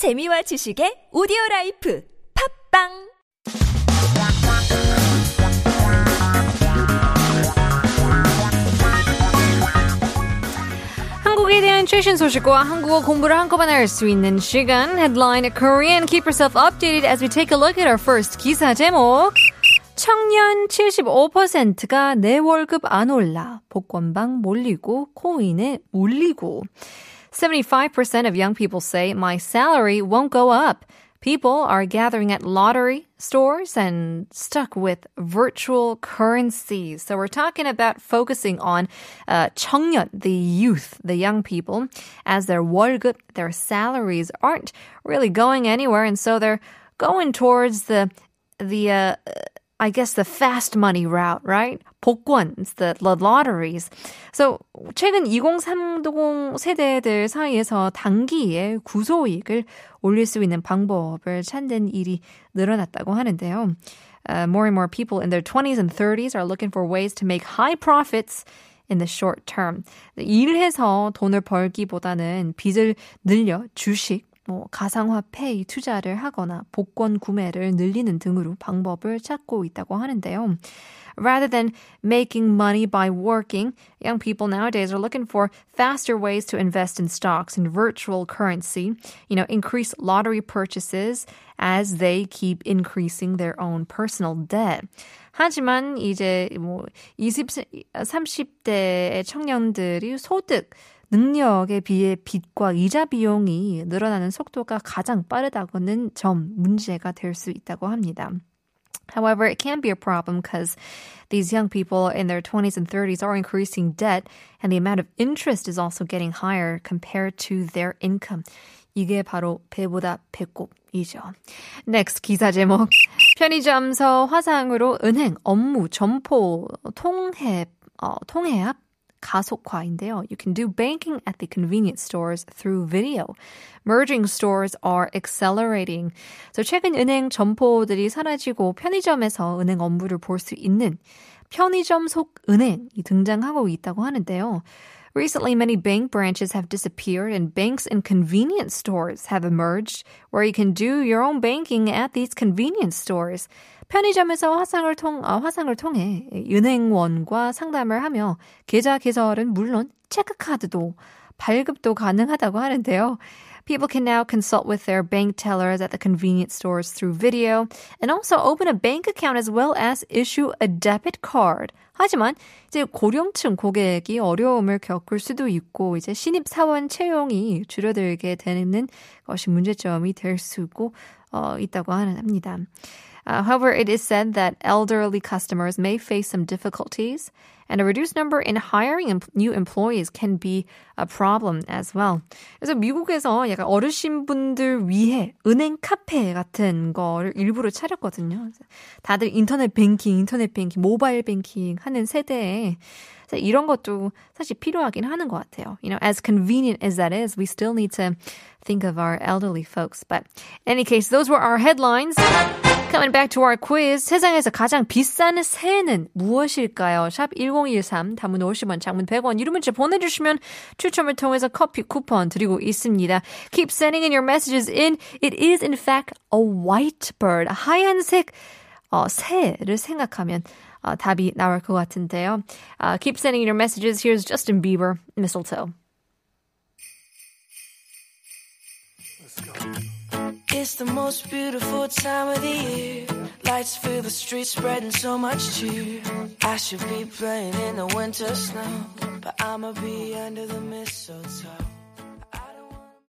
재미와 지식의 오디오 라이프 팟빵! 한국에 대한 최신 소식과 한국어 공부를 한꺼번에 할 수 있는 시간. Headline Korean Keep yourself updated as we take a look at our first 기사 제목. 청년 75%가 내 월급 안 올라. 복권방 몰리고 코인에 물리고 75% of young people say my salary won't go up. People are gathering at lottery stores and stuck with virtual currencies. So we're talking about focusing on uh, 청년, the youth, the young people, as their 월급, their salaries aren't really going anywhere, and so they're going towards the the uh, I guess the fast money route, right? 복권s, the, the lotteries. So 최근 2030 세대들 사이에서 단기에 구소이익을 올릴 수 있는 방법을 찾는 일이 늘어났다고 하는데요. Uh, more and more people in their 20s and 30s are looking for ways to make high profits in the short term. 일해서 돈을 벌기보다는 빚을 늘려 주식 뭐 가상화폐 투자를 하거나 복권 구매를 늘리는 등으로 방법을 찾고 있다고 하는데요. Rather than making money by working, young people nowadays are looking for faster ways to invest in stocks and virtual currency, you know, increase lottery purchases as they keep increasing their own personal debt. 하지만 이제 뭐 20, 30대의 청년들이 소득 능력에 비해 빚과 이자 비용이 늘어나는 속도가 가장 빠르다고는 점 문제가 될 수 있다고 합니다. However, it can be a problem because these young people in their 20s and 30s are increasing debt and the amount of interest is also getting higher compared to their income. 이게 바로 배보다 배꼽이죠. Next 기사 제목. 편의점서 화상으로 은행 업무 점포 통해 어, 통해합 가속화인데요. You can do banking at the convenience stores through video. Merging stores are accelerating. So 최근 은행 점포들이 사라지고 편의점에서 은행 업무를 볼 수 있는 편의점 속 은행이 등장하고 있다고 하는데요. Recently, many bank branches have disappeared and banks and convenience stores have emerged where you can do your own banking at these convenience stores. 편의점에서 화상을 통, 아, 화상을 통해 은행원과 상담을 하며 계좌 개설은 물론 체크카드도 발급도 가능하다고 하는데요. People can now consult with their bank tellers at the convenience stores through video and also open a bank account as well as issue a debit card. 하지만 이제 고령층 고객이 어려움을 겪을 수도 있고 이제 신입 사원 채용이 줄어들게 되는 것이 문제점이 될 수도 어, 있다고 합니다. Uh, however, it is said that elderly customers may face some difficulties, and a reduced number in hiring em- new employees can be a problem as well. 그래서 미국에서 약간 어르신 분들 위해 은행 카페 같은 거를 일부러 차렸거든요. 다들 인터넷 뱅킹, 인터넷 뱅킹, 모바일 뱅킹 하는 세대에 이런 것도 사실 필요하긴 하는 것 같아요. You know, as convenient as that is, we still need to think of our elderly folks. But in any case, those were our headlines. Coming back to our quiz. 세상에서 가장 비싼 새는 무엇일까요? 샵 1013, 단문 50원, 장문 100원, 이름 문자 보내주시면 추첨을 통해서 커피 쿠폰 드리고 있습니다. Keep sending in your messages in. It is in fact a white bird. 하얀색 어, 새를 생각하면 어, 답이 나올 것 같은데요. Uh, keep sending in your messages. Here's Justin Bieber, Mistletoe. It's the most beautiful time of the year. Lights fill the streets, spreading so much cheer. I should be playing in the winter snow, but I'ma be under the mistletoe.